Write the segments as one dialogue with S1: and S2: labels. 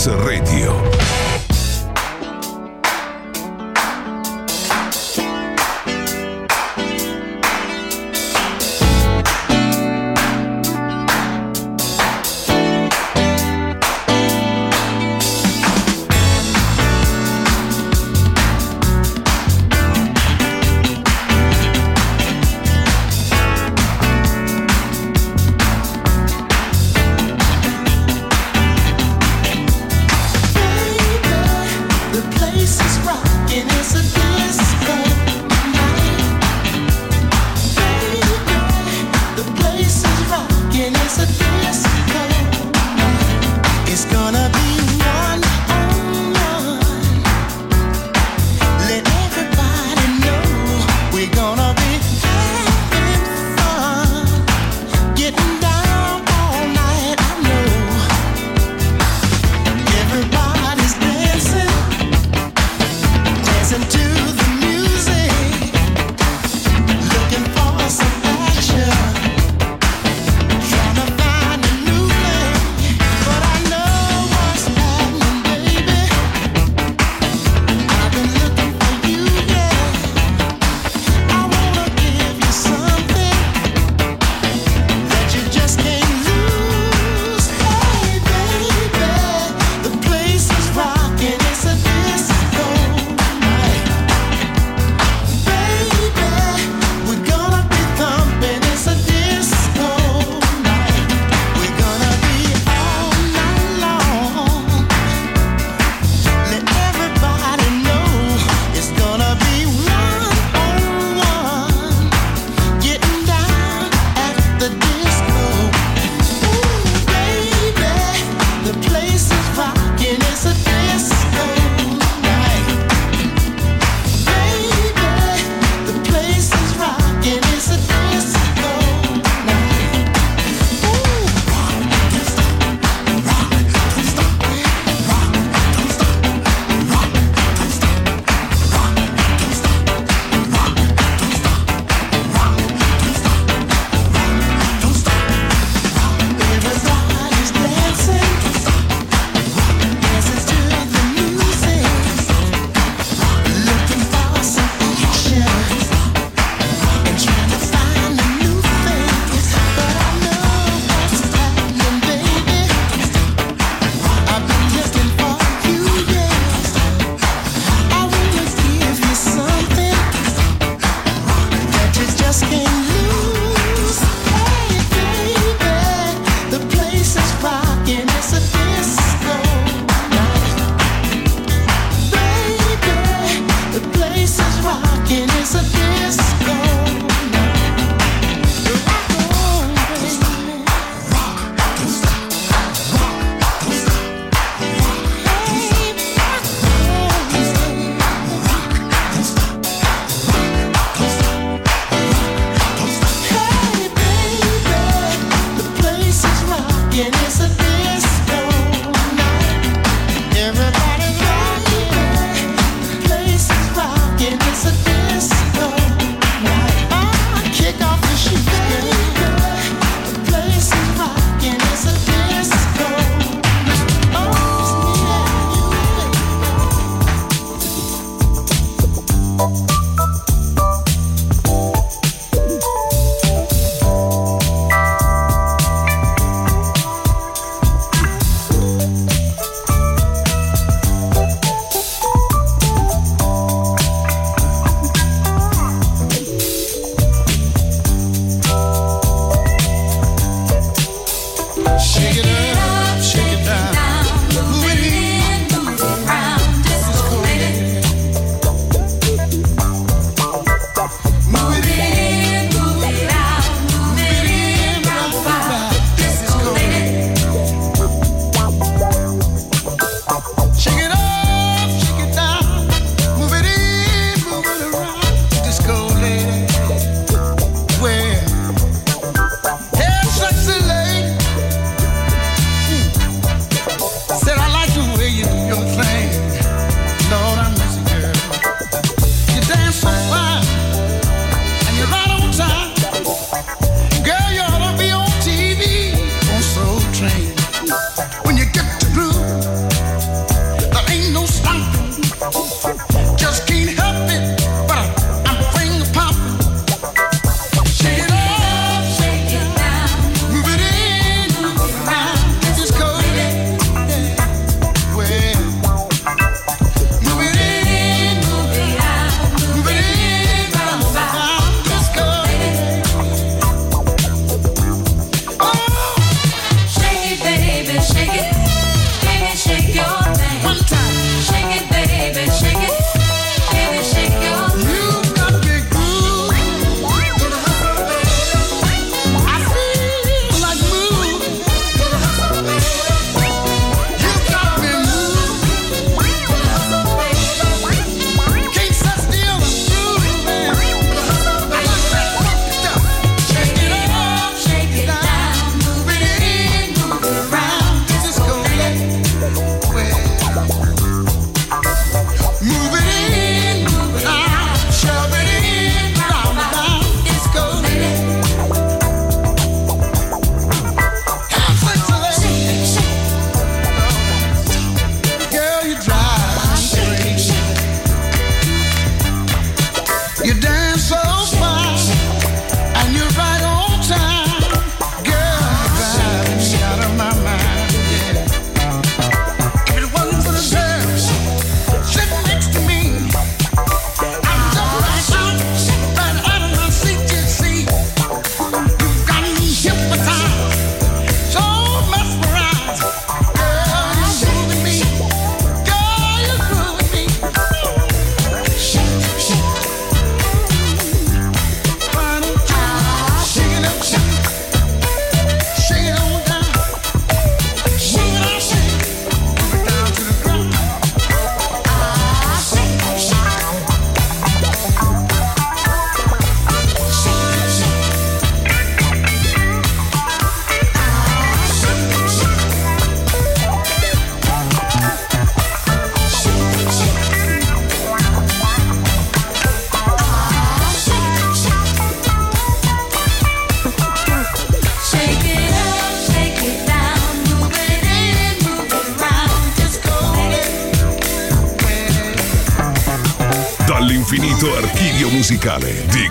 S1: Surri.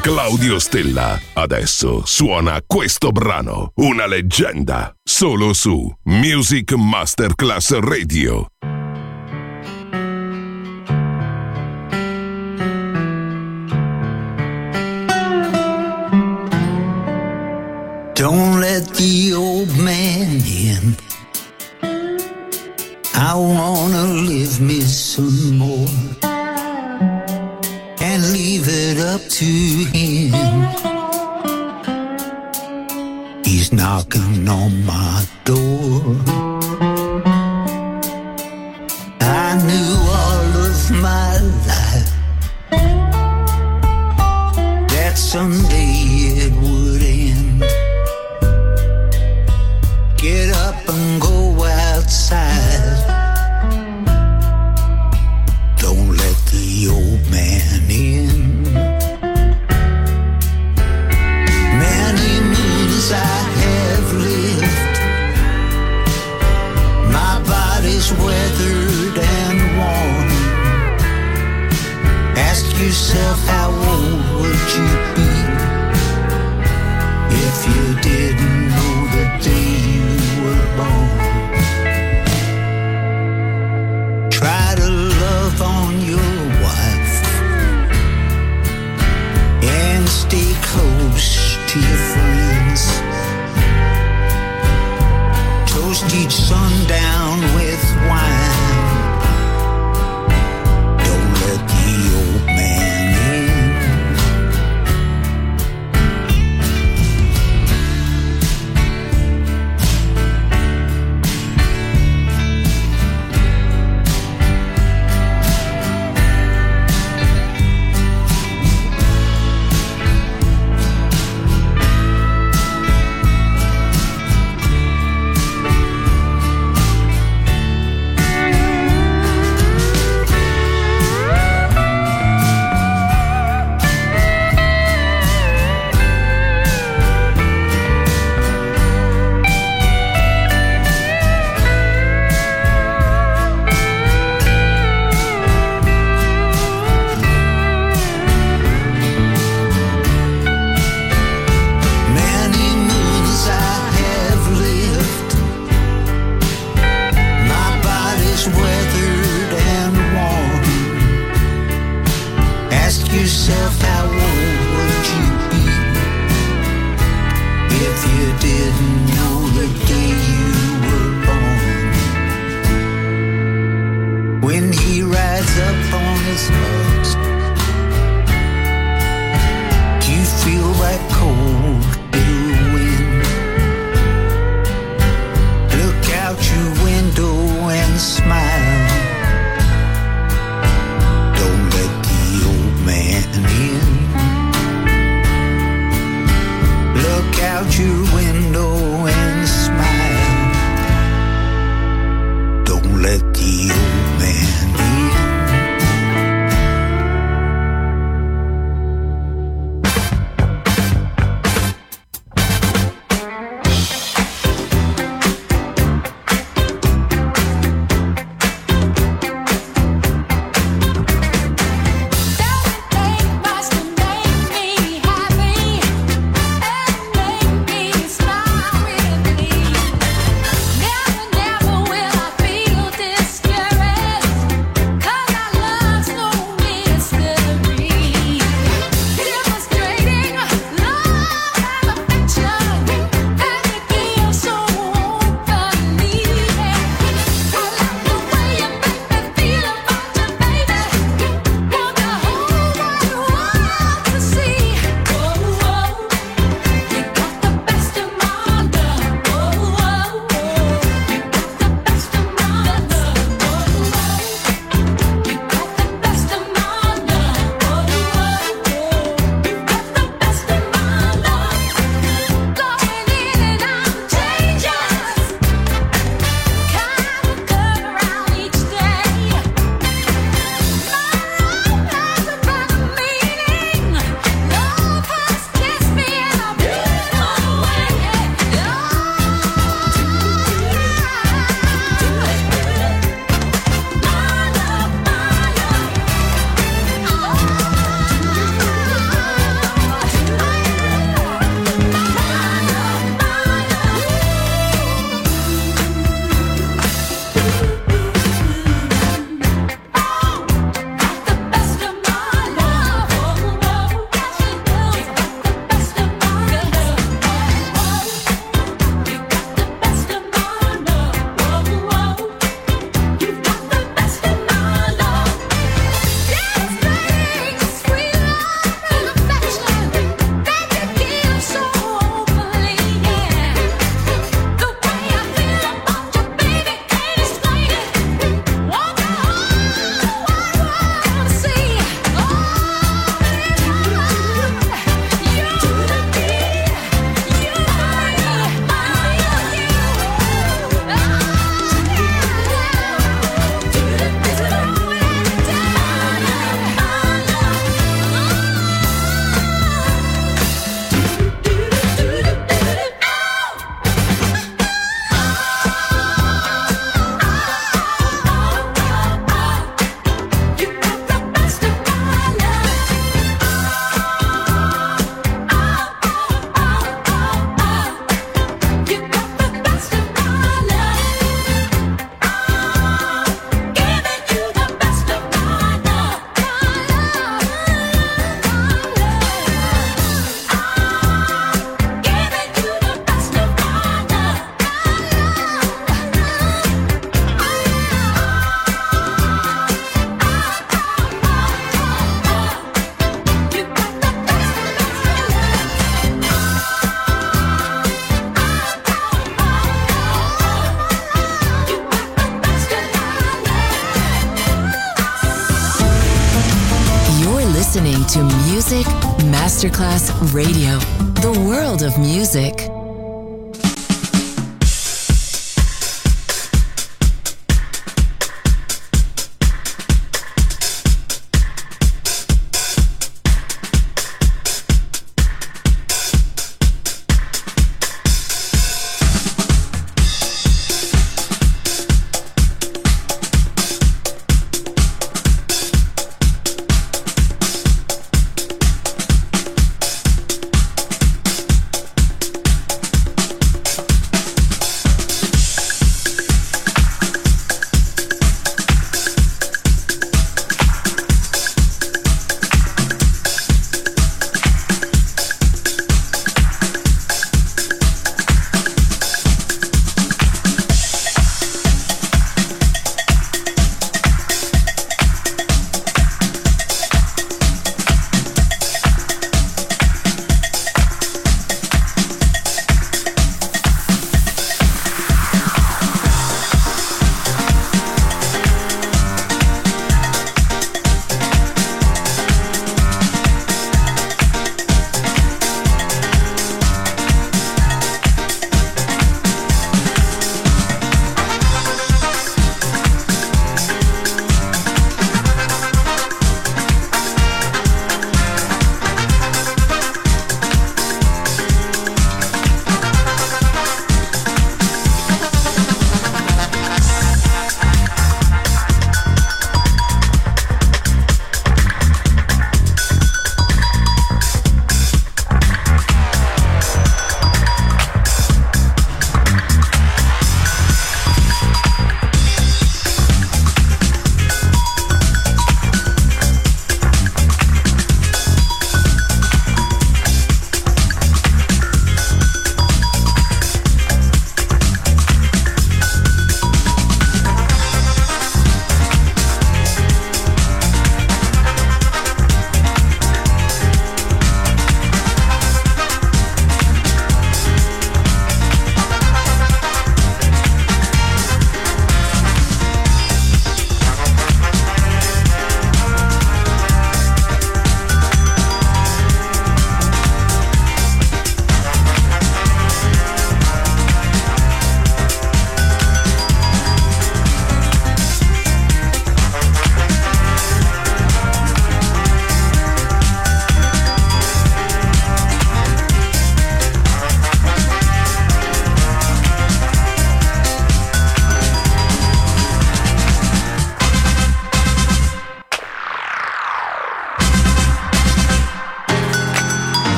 S1: Claudio Stella. Adesso suona questo brano, una leggenda, solo su Music Masterclass Radio.
S2: Don't let the old man in. I wanna live me some more. to him. He's knocking on my door. I knew all of my life that someday. He rides up on his horse.
S3: Of music.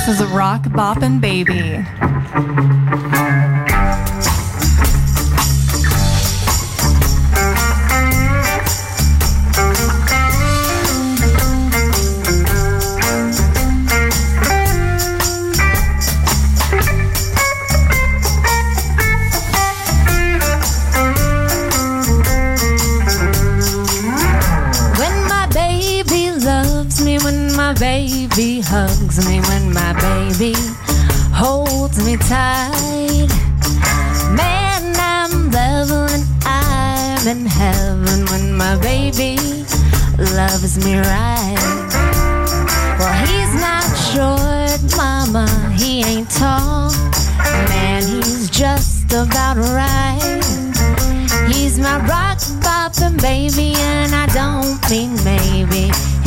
S4: This is
S5: a rock boppin' baby.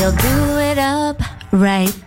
S5: You'll do it up right.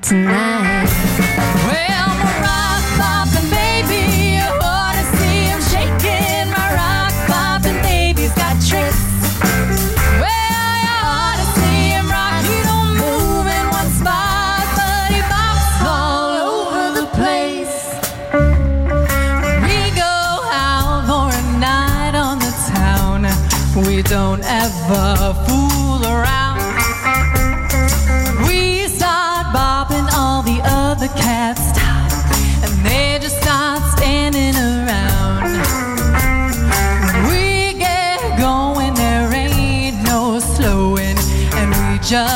S6: 저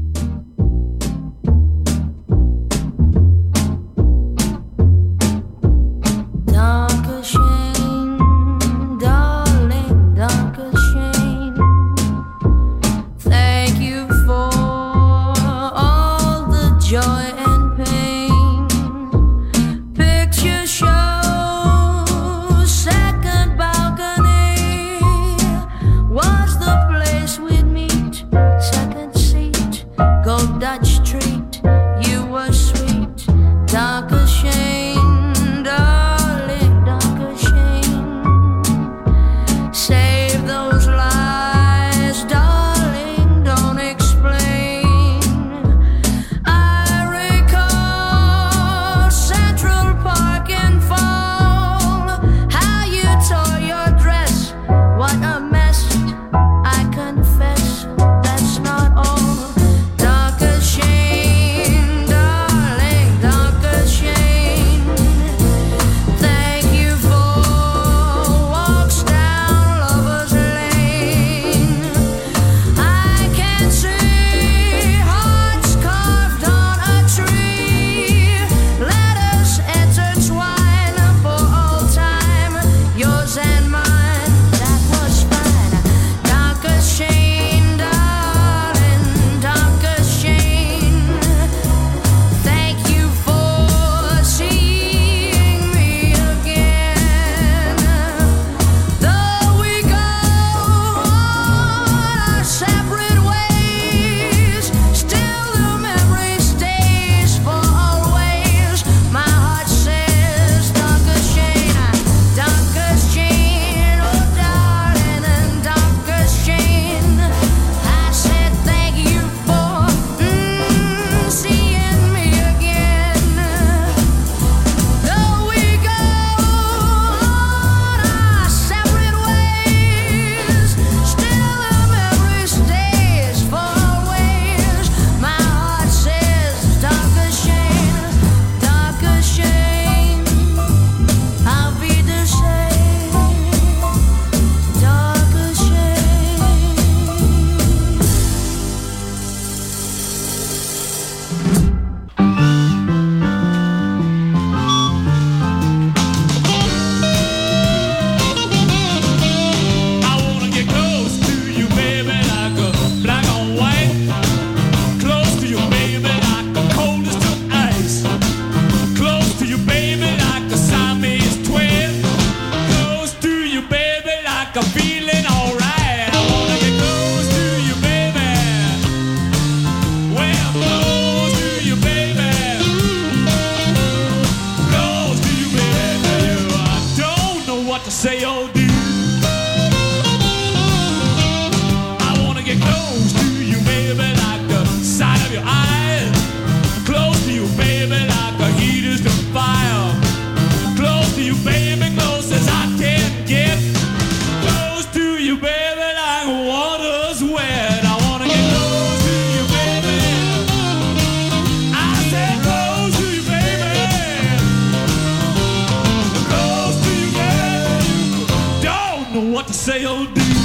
S7: say, oh, do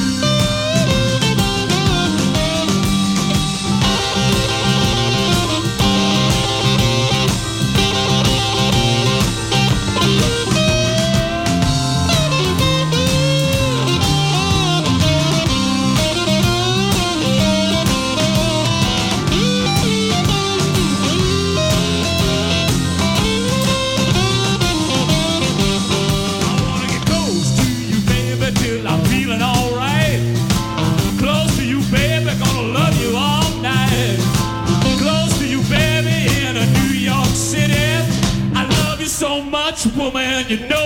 S7: You know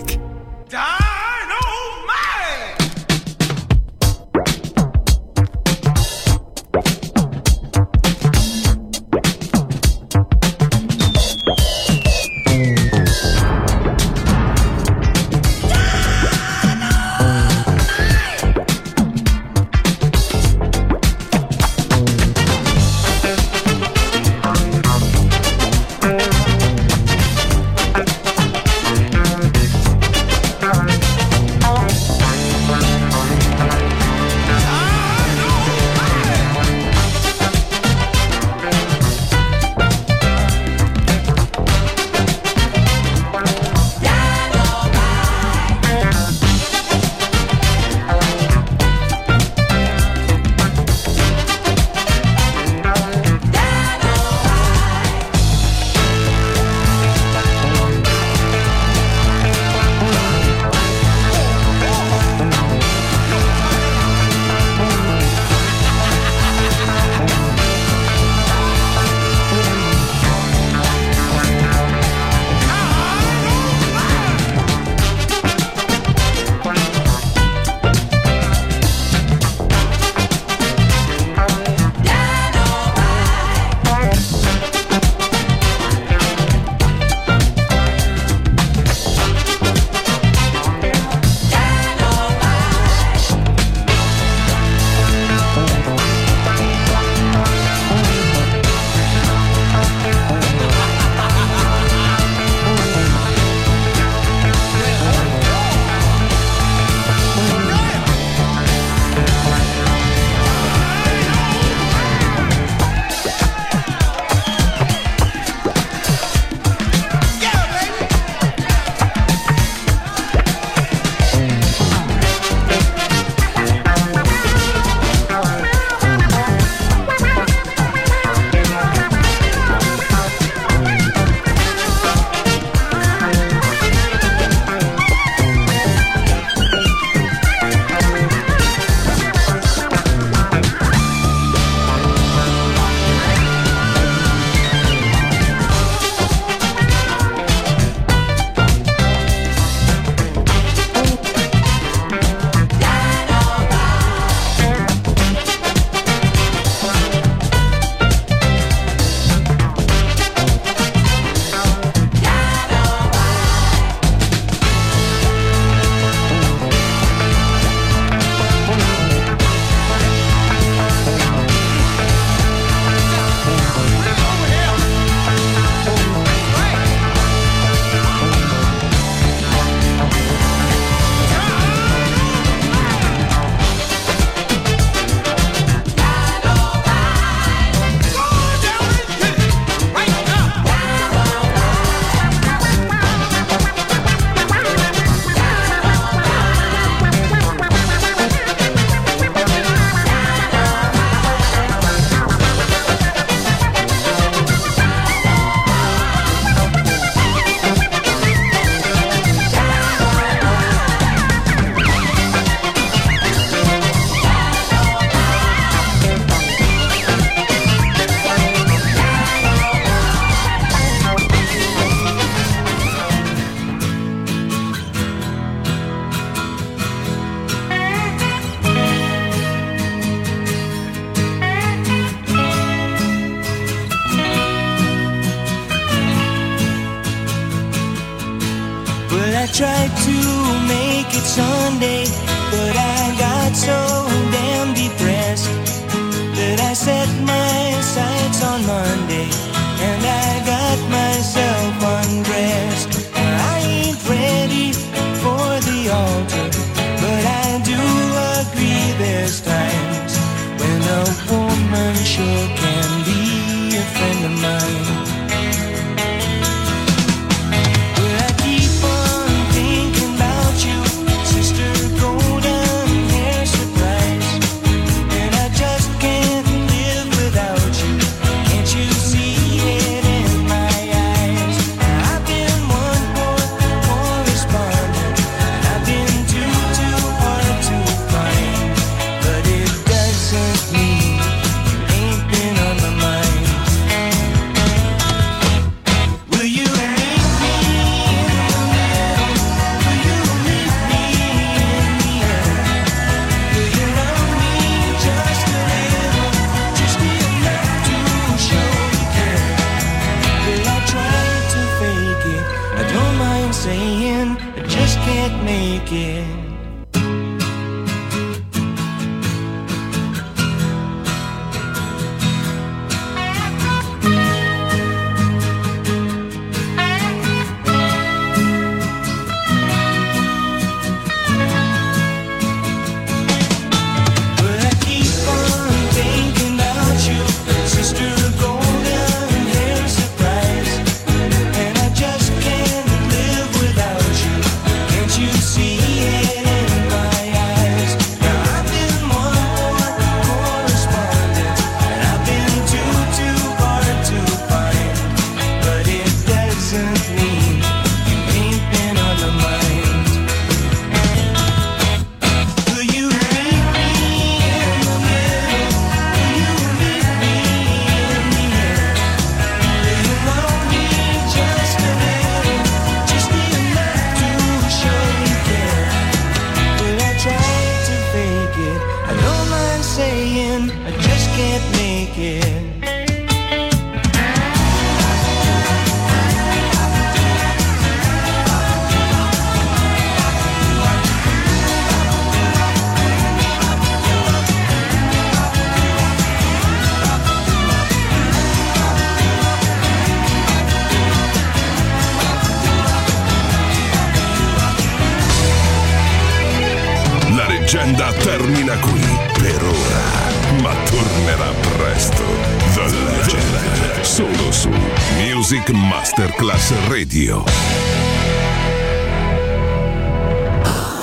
S8: I don't mind saying I just can't make it.